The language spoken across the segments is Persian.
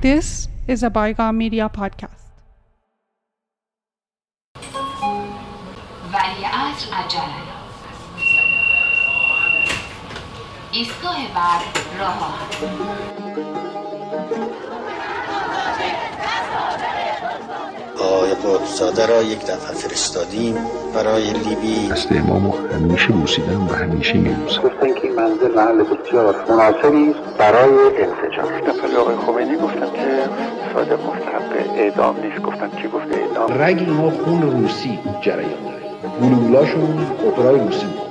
This is a Bygone Media podcast. ولی عصر عجله ایستگاه بعد راه آقای قطبزاده را یک دفعه فرستادیم برای لیبی. دست امامو همیشه بوسیدم و همیشه میبوسم گفتن که این منزل محل بسیار مناسبی برای انسجام. دفعه آقای خمینی گفتن که صادق مستحق اعدام نیست. گفتن کی گفته اعدام؟ رگ اینا خون روسی جریان داره. گلولاشون اپرای روسی بود.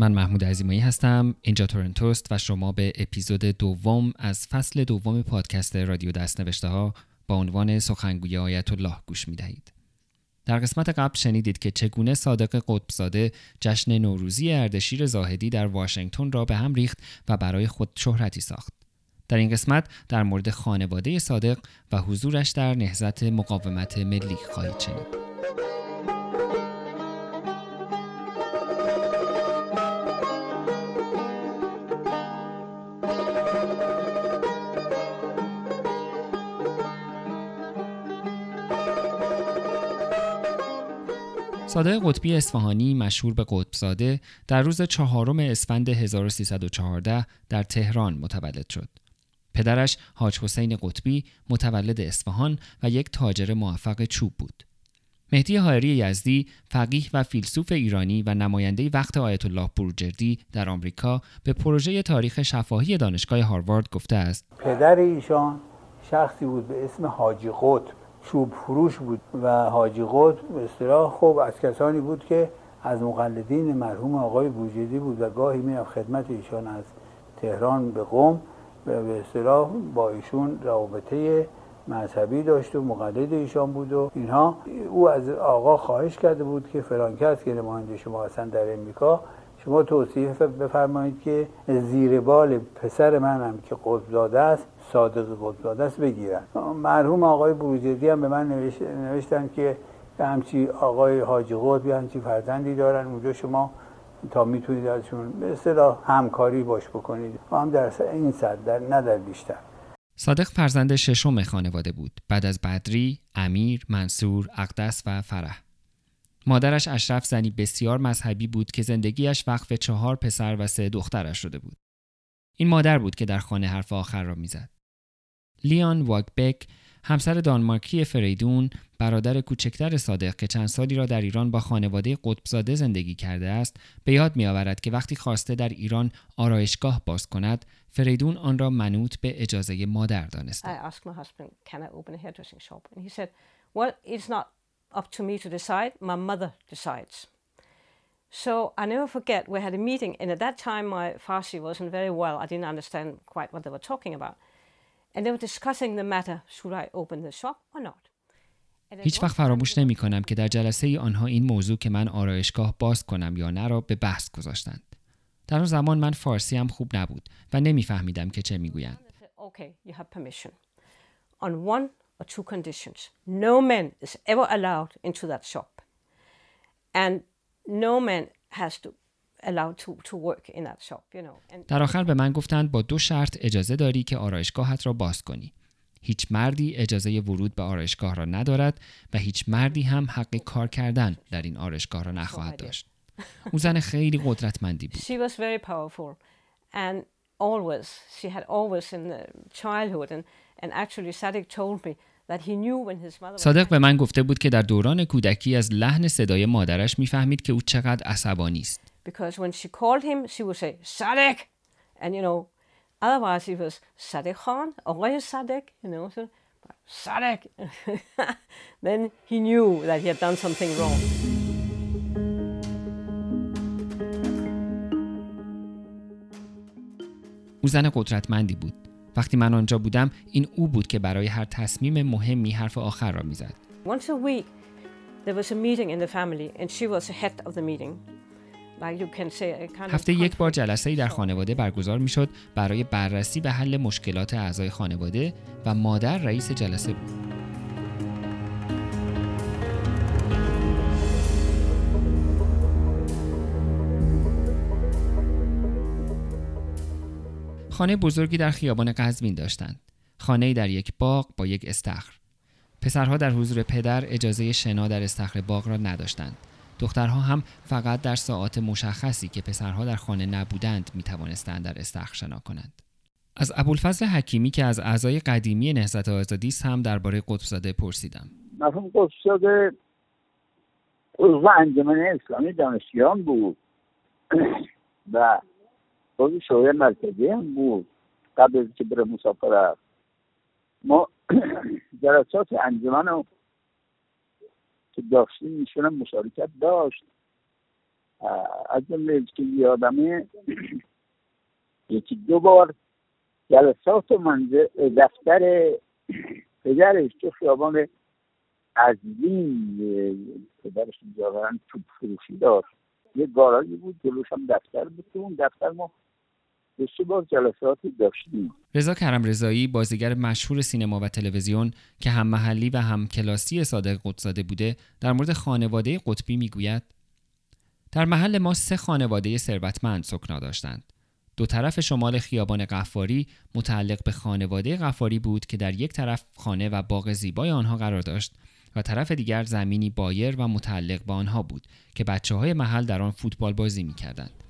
من محمود عزیمایی هستم اینجا تورنتوست و شما به اپیزود دوم از فصل دوم پادکست رادیو دستنوشته ها با عنوان سخنگوی آیت الله گوش می دهید. در قسمت قبل شنیدید که چگونه صادق قطبزاده جشن نوروزی اردشیر زاهدی در واشنگتن را به هم ریخت و برای خود شهرتی ساخت. در این قسمت در مورد خانواده صادق و حضورش در نهضت مقاومت ملی خواهید شنید. صادق قطبی اصفهانی مشهور به قطبزاده در روز چهارم اسفند 1314 در تهران متولد شد. پدرش حاج حسین قطبی متولد اصفهان و یک تاجر موفق چوب بود. مهدی حائری یزدی فقیه و فیلسوف ایرانی و نماینده وقت آیت الله بروجردی در آمریکا به پروژه تاریخ شفاهی دانشگاه هاروارد گفته است پدر ایشان شخصی بود به اسم حاجی قطب چوب فروش بود و حاجی قطب اصطلاح خب از کسانی بود که از مقلدین مرحوم آقای بوجردی بود و گاهی می‌رفت خدمت ایشان از تهران به قم به اصطلاح با ایشون رابطه مذهبی داشت و مقلد ایشان بود و اینها. او از آقا خواهش کرده بود که فلان کس که نماینده شما هستن در امریکا شما توصیف بفرمایید که زیر بال پسر منم که قطبزاده است صادق قطبزاده است بگیرن. مرحوم آقای بروجردی هم به من نوشت، نوشتن که همچی آقای حاجی قطبی همچی فرزندی دارن. اونجا شما تا می‌تونید ازشون به اصطلاح همکاری باش بکنید. و هم در این صد در نه بیشتر. صادق فرزند ششم خانواده بود. بعد از بدری، امیر، منصور، اقدس و فرح. مادرش اشرف زنی بسیار مذهبی بود که زندگیش وقف چهار پسر و سه دخترش شده بود. این مادر بود که در خانه حرف آخر را می‌زد. لیان واگبک همسر دانمارکی فریدون برادر کوچکتر صادق که چند سالی را در ایران با خانواده قطبزاده زندگی کرده است به یاد میآورد که وقتی خواسته در ایران آرایشگاه باز کند فریدون آن را منوط به اجازه مادر دانسته I asked my husband, can I open a hairdressing shop? And he said, well, it's not up to me to decide. My mother decides. So I never forget, we had a meeting, and at that time my Farsi wasn't very well. I didn't understand quite what they were talking about. And they were discussing the matter, should I open the shop or not? And at هیچ one وقت time فراموش they were- نمی کنم که در جلسه ای آنها این موضوع که من آرایشگاه باز کنم یا نه را به بحث گذاشتند. در آن زمان من فارسی هم خوب نبود و نمیفهمیدم که چه میگویند. They said, okay, you have permission. On one or two conditions. No man is ever allowed into that shop. And no man has to allowed to, to work in that shop, you know. در آخر به من گفتند با دو شرط اجازه داری که آرایشگاهت را باز کنی. هیچ مردی اجازه ورود به آرایشگاه را ندارد و هیچ مردی هم حق کار کردن در این آرایشگاه را نخواهد داشت. او زن خیلی قدرتمندی بود. she was very powerful. And always, she had always in the childhood, and, صادق به من گفته بود که در دوران کودکی از لحن صدای مادرش می‌فهمید که او چقدر عصبانی است. او زن قدرتمندی بود. وقتی من آنجا بودم این او بود که برای هر تصمیم مهمی حرف آخر را می‌زد. Once a week, there was a meeting in the family and she was the head of the meeting. Like you can say, a kind of هفته یک بار جلسه در خانواده برگزار می شد برای بررسی و حل مشکلات اعضای خانواده و مادر رئیس جلسه بود. خانه بزرگی در خیابان قزوین داشتند. خانه در یک باغ با یک استخر. پسرها در حضور پدر اجازه شنا در استخر باغ را نداشتند. دخترها هم فقط در ساعات مشخصی که پسرها در خانه نبودند می توانستند در استخر شنا کنند. از ابوالفضل حکیمی که از اعضای قدیمی نهضت آزادی است هم درباره قطبزاده پرسیدم. مرحوم قطبزاده عضو انجمن اسلامی دانشجویان بود و عضو شورای مرکزی هم بود قبل از که بره مسافرت ما جلسات انجمن رو که داشتیم ایشون هم مشارکت داشت از جمله که یادمه یکی دو بار جلسات منزل دفتر پدرش تو خیابان قزوین پدرش اینجا توپ فروشی داشت یه گاراژی بود جلوش هم دفتر بود اون دفتر ما سه بار جلساتی داشتیم رضا کرم رضایی بازیگر مشهور سینما و تلویزیون که هم محلی و هم کلاسی صادق قطزاده بوده در مورد خانواده قطبی می‌گوید در محل ما سه خانواده ثروتمند سکنا داشتند دو طرف شمال خیابان قفاری متعلق به خانواده قفاری بود که در یک طرف خانه و باغ زیبای آنها قرار داشت و طرف دیگر زمینی بایر و متعلق به آنها بود که بچه های محل در آن فوتبال بازی می کردند.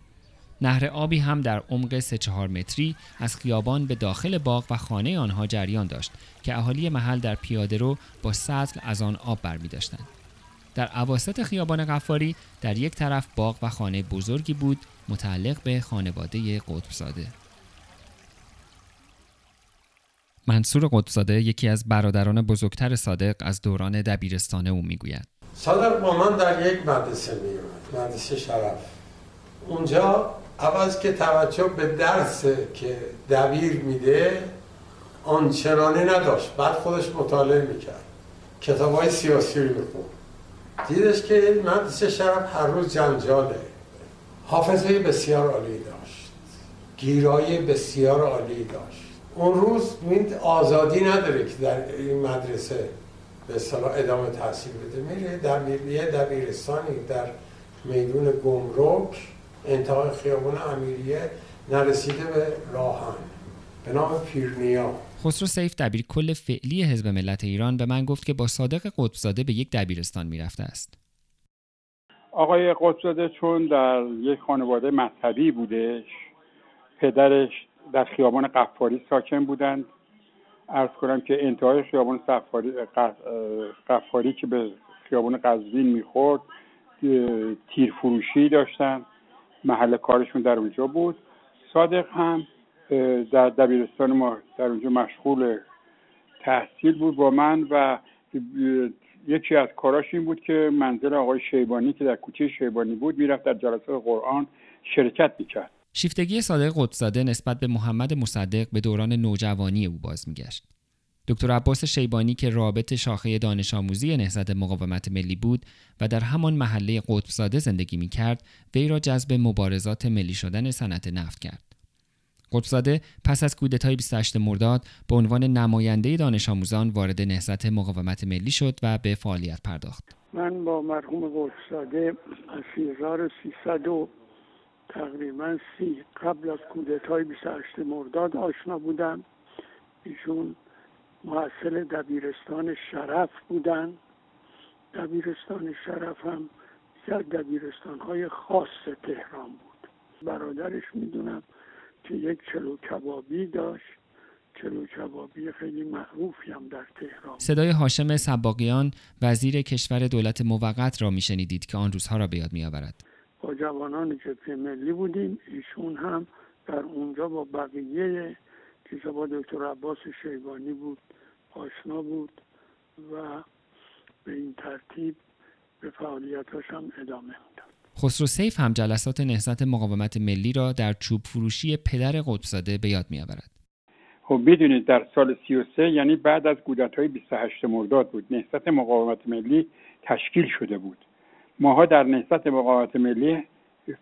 نهر آبی هم در عمق 3 4 متری از خیابان به داخل باغ و خانه آنها جریان داشت که اهالی محل در پیاده رو با سطل از آن آب برمی داشتند. در عواسط خیابان قفاری در یک طرف باغ و خانه بزرگی بود متعلق به خانواده قطبزاده. منصور قطبزاده یکی از برادران بزرگتر صادق از دوران دبیرستان او می‌گوید. صادق با من در یک مدرسه میومد مدرسه شرف اونجا عوض که توجه به درس که دبیر میده آنچنانه نداشت. بعد خودش مطالعه می‌کرد. کتاب های سیاسی رو میخون دیدش که مدرسه شرف هر روز جنجاله. حافظه بسیار عالی داشت. گیرای بسیار عالی داشت. اون روز آزادی نداره که در این مدرسه به صلاح ادامه تحصیل بده. میره در یه دبیرستانی در میدون گمرک انتهای خیابان امیریه نرسیده به راهن. به نام پیرنیا. خسرو سیف دبیر کل فعلی حزب ملت ایران به من گفت که با صادق قطبزاده به یک دبیرستان می‌رفته است. آقای قطبزاده چون در یک خانواده مذهبی بودش پدرش در خیابان قفاری ساکن بودند. ارز کنم که انتهای خیابان قفاری که به خیابان قزوین می‌خورد تیر فروشی داشتن محل کارشون در اونجا بود. صادق هم در دبیرستان ما در اونجا مشغول تحصیل بود با من و یکی از کاراش این بود که منزل آقای شیبانی که در کوچه شیبانی بود می‌رفت در جلسات قرآن شرکت می‌کرد. شیفتگی صادق قدسزاده نسبت به محمد مصدق به دوران نوجوانی او باز میگشت. دکتر عباس شیبانی که رابط شاخه دانش آموزی نهضت مقاومت ملی بود و در همان محله قطبزاده زندگی می کرد وی را جذب مبارزات ملی شدن صنعت نفت کرد. قطبزاده پس از کودتای 28 مرداد به عنوان نماینده دانش آموزان وارد نهضت مقاومت ملی شد و به فعالیت پرداخت. من با مرحوم قطبزاده از 1300 و تقریبا سی قبل از کودتای 28 مرداد آشنا بودم ایشون محصل دبیرستان شرف بودن. دبیرستان شرف هم یک دبیرستان های خاص تهران بود. برادرش می‌دونم که یک چلو کبابی داشت. چلو کبابی خیلی معروفی هم در تهران. صدای هاشم سباقیان وزیر کشور دولت موقت را میشنیدید که آن روزها را به یاد میآورد. با جوانان جبهه ملی بودیم. ایشون هم در اونجا با بقیه که با دکتر عباس شیبانی بود آشنا بود و به این ترتیب به فعالیتاش هم ادامه می‌داد خسرو سیف هم جلسات نهضت مقاومت ملی را در چوب فروشی پدر قطبزاده به یاد میآورد. خب بدونید در سال 33 یعنی بعد از کودتای 28 مرداد بود نهضت مقاومت ملی تشکیل شده بود ماها در نهضت مقاومت ملی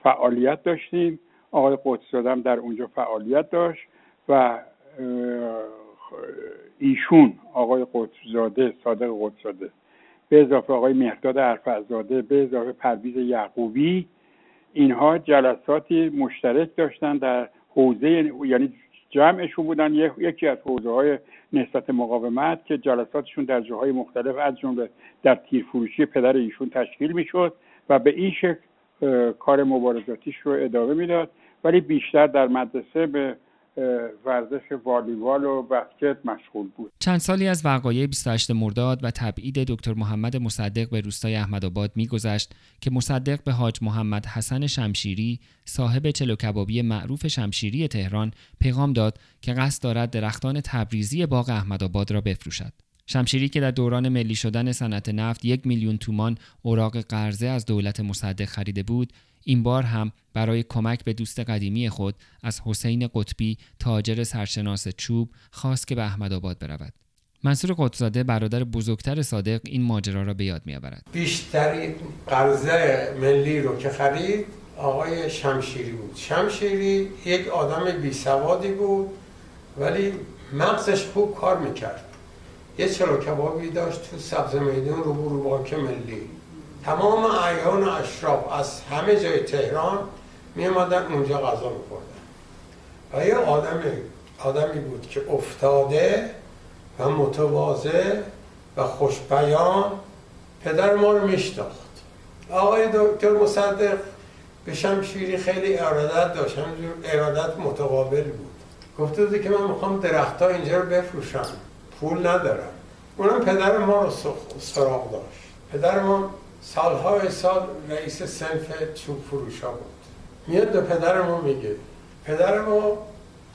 فعالیت داشتیم آقای قدسزاده هم در اونجا فعالیت داشت و ایشون آقای قدسزاده صادق قدسزاده به اضافه آقای مهداد عرفزاده به اضافه پرویز یعقوبی. اینها جلساتی مشترک داشتن در حوزه یعنی جمعشون بودن. یکی از حوزه های نسبت مقاومت که جلساتشون در جاهای مختلف از جمله در تیرفروشی پدر ایشون تشکیل می‌شد و به این شکل کار مبارزاتیش رو ادامه می‌داد. ولی بیشتر در مدرسه به ورزش والیبال و بسکت مشغول بود. چند سالی از وقایع 28 مرداد و تبعید دکتر محمد مصدق به روستای احمدآباد میگذشت که مصدق به حاج محمد حسن شمشیری صاحب چلو کبابی معروف شمشیری تهران پیغام داد که قصد دارد درختان تبریزی باغ احمدآباد را بفروشد. شمشیری که در دوران ملی شدن صنعت نفت یک میلیون تومان اوراق قرضه از دولت مصدق خریده بود این بار هم برای کمک به دوست قدیمی خود از حسین قطبی تاجر سرشناس چوب خواست که به احمد آباد برود. منصور قطبزاده برادر بزرگتر صادق این ماجرا را به یاد میآورد. بیشتری قرضه ملی رو که خرید آقای شمشیری بود. شمشیری یک آدم بی سوادی بود ولی مغزش خوب کار می‌کرد. یه چلو کبابی داشت تو سبز میدون رو برو بانک ملی. تمام اعیان و اشراف از همه جای تهران می اونجا غذا میخوردن. و یه آدم آدمی بود که افتاده و متواضع و خوشبیان پدر ما رو میشناخت. آقای دکتر مصدق به شمشیری خیلی ارادت داشت همینجور ارادت متقابل بود. گفته بودی که من می‌خوام درختها اینجا رو بفروشم. پول ندارم. اونم پدر ما رو سراغ داشت. پدر ما سالهای سال رئیس سنف چوب فروشا بود. میاد به پدر ما میگه. پدر ما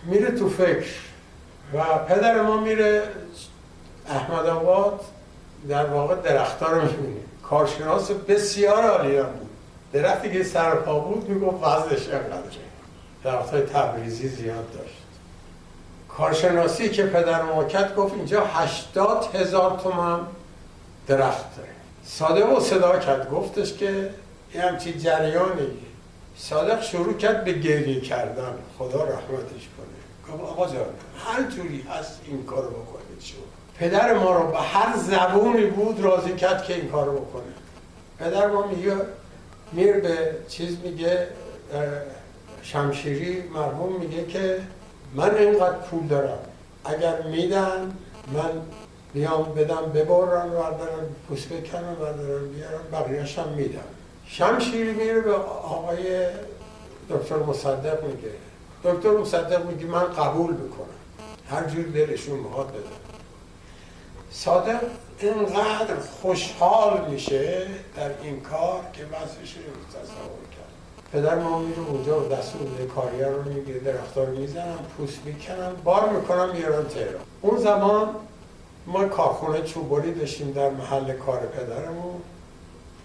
میره تو فکر و پدر ما میره احمد آباد در واقع درختها رو می‌بینه. کارشناس بسیار عالی هم بود. درختی که سرپا بود می‌گفت وزنش اینقدره. درخت های تبریزی زیاد داشت. کارشناسی که پدر ما کرد گفت اینجا هشتاد هزار تومن درخت داره. صادق و صدا کرد گفتش که یه همچین جریانی. صادق شروع کرد به گریه کردن. خدا رحمتش کنه. گفت آقا جان هر جوری هست این کارو بکنید شو پدر ما رو به هر زبونی بود راضی کرد که این کارو بکنه. پدر ما میگه میر به چیز میگه شمشیری مرحوم میگه که من اینقدر پول دارم. اگر میدن من بیام بدم ببرن بردارن پوست بکنن بردارن بیارن بقیهش هم میدم شمشیری میره به آقای دکتر مصدق میگه. دکتر مصدق میگه من قبول می‌کنم. هر جور دلشون می‌خواد بدن. صادق اینقدر خوشحال میشه در این کار که وضعش رو تصور پدر ما میره اونجا و دستور کاریر رو می‌گیره درختار رو می‌زنم پوست می‌کنم بار می‌کنم میارن تهران اون زمان ما کارخونه چوبوری داشتیم در محل کار پدرمون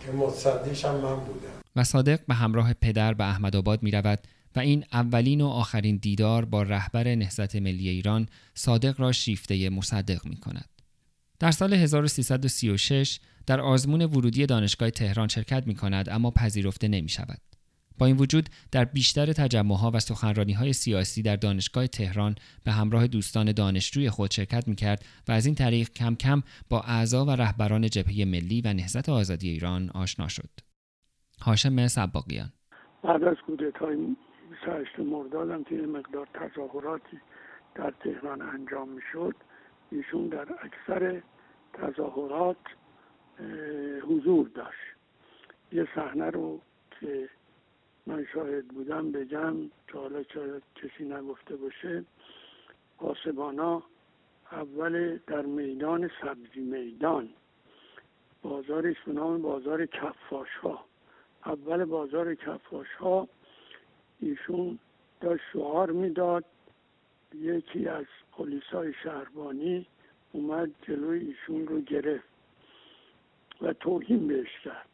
که متصدیش هم من بودم و صادق به همراه پدر به احمد آباد می رود و این اولین و آخرین دیدار با رهبر نهضت ملی ایران صادق را شیفته مصدق می کند. در سال 1336 در آزمون ورودی دانشگاه تهران شرکت می کند اما پذیرفته نمی شود. با این وجود در بیشتر تجمعها و های سیاسی در دانشگاه تهران به همراه دوستان دانشجوی خود شرکت می‌کرد و از این طریق کم کم با اعضا و رهبران جبهه ملی و نهضت آزادی ایران آشنا شد. هاشم سباقیان بعد از کودتای 28 مرداد هم که مقدار تظاهراتی در تهران انجام می‌شد ایشون در اکثر تظاهرات حضور داشت یه صحنه رو که من شاهد بودم بگم که حالا کسی نگفته باشه. پاسبانا اول در میدان سبزی میدان. بازارش به نام بازار کفاش ها اول بازار کفاش ها ایشون داشت شعار می‌داد. یکی از های شهربانی اومد جلوی ایشون رو گرفت و توهین بهش کرد.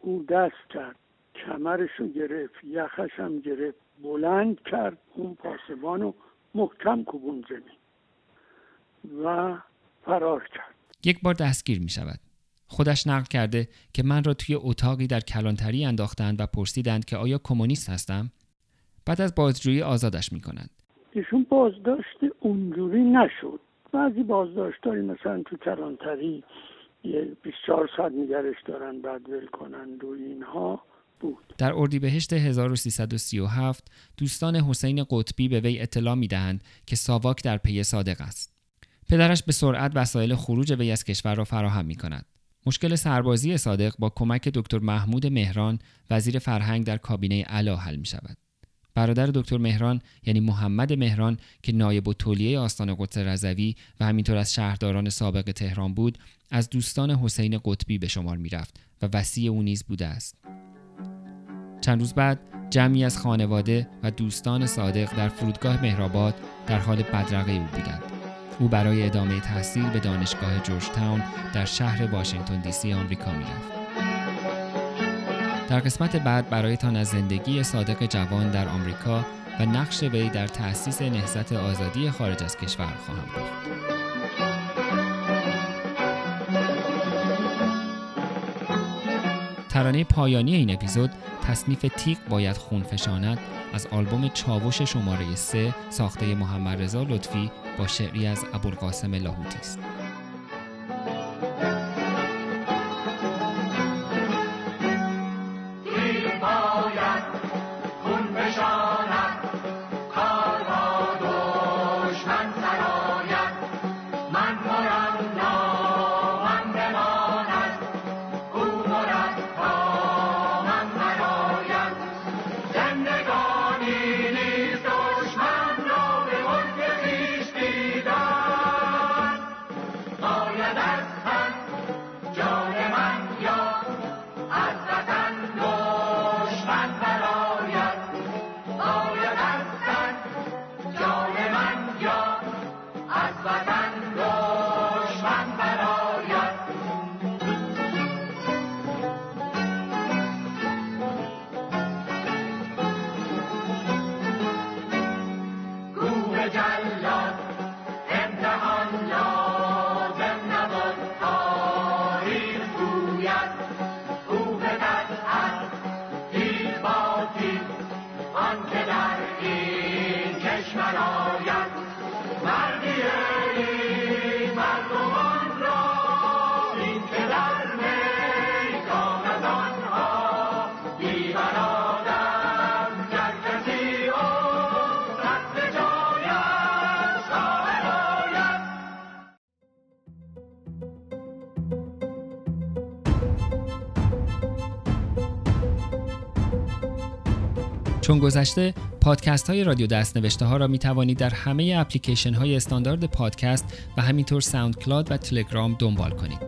او دست کرد. کمرش رو گرفت یخش هم گرفت بلند کرد اون پاسبان رو محکم کوبون زمین و فرار کرد. یک بار دستگیر می شود. خودش نقل کرده که من را توی اتاقی در کلانتری انداختند و پرسیدند که آیا کمونیست هستم؟ بعد از بازجویی آزادش می‌کنند ایشون بازداشت اونجوری نشد. بعضی بازداشتاری مثلا تو کلانتری یه 24 ساعت نگرش دارن بعد ول کنند و اینها. در اردیبهشت 1337 دوستان حسین قطبی به وی اطلاع می‌دهند که ساواک در پی صادق است پدرش به سرعت وسایل خروج وی از کشور را فراهم می کند. مشکل سربازی صادق با کمک دکتر محمود مهران وزیر فرهنگ در کابینه علا حل می شود. برادر دکتر مهران یعنی محمد مهران که نایب و تولیه آستان قدس رضوی و همینطور از شهرداران سابق تهران بود از دوستان حسین قطبی به شمار می رفت و وسیع او نیز بوده است. چند روز بعد جمعی از خانواده و دوستان صادق در فرودگاه مهرآباد در حال بدرقه او بودند. او برای ادامه تحصیل به دانشگاه جورج تاون در شهر واشنگتن دی سی آمریکا می‌رفت. در قسمت بعد برایتان از زندگی صادق جوان در آمریکا و نقش وی در تأسیس نهضت آزادی خارج از کشور خواهم گفت. ترانه پایانی این اپیزود تصنیف تیق باید خون فشاند از آلبوم چاوش شماره 3 ساخته محمد رضا لطفی با شعری از ابوالقاسم لاهوتی است. چون گذشته پادکست های رادیو دست نوشته ها را می توانید در همه اپلیکیشن های استاندارد پادکست و همینطور SoundCloud و تلگرام دنبال کنید.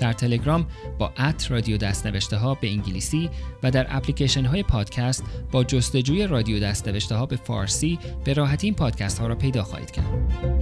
در تلگرام با at رادیو دست نوشته ها به انگلیسی و در اپلیکیشن های پادکست با جستجوی رادیو دست نوشته ها به فارسی به راحتی این پادکست ها را پیدا خواهید کرد.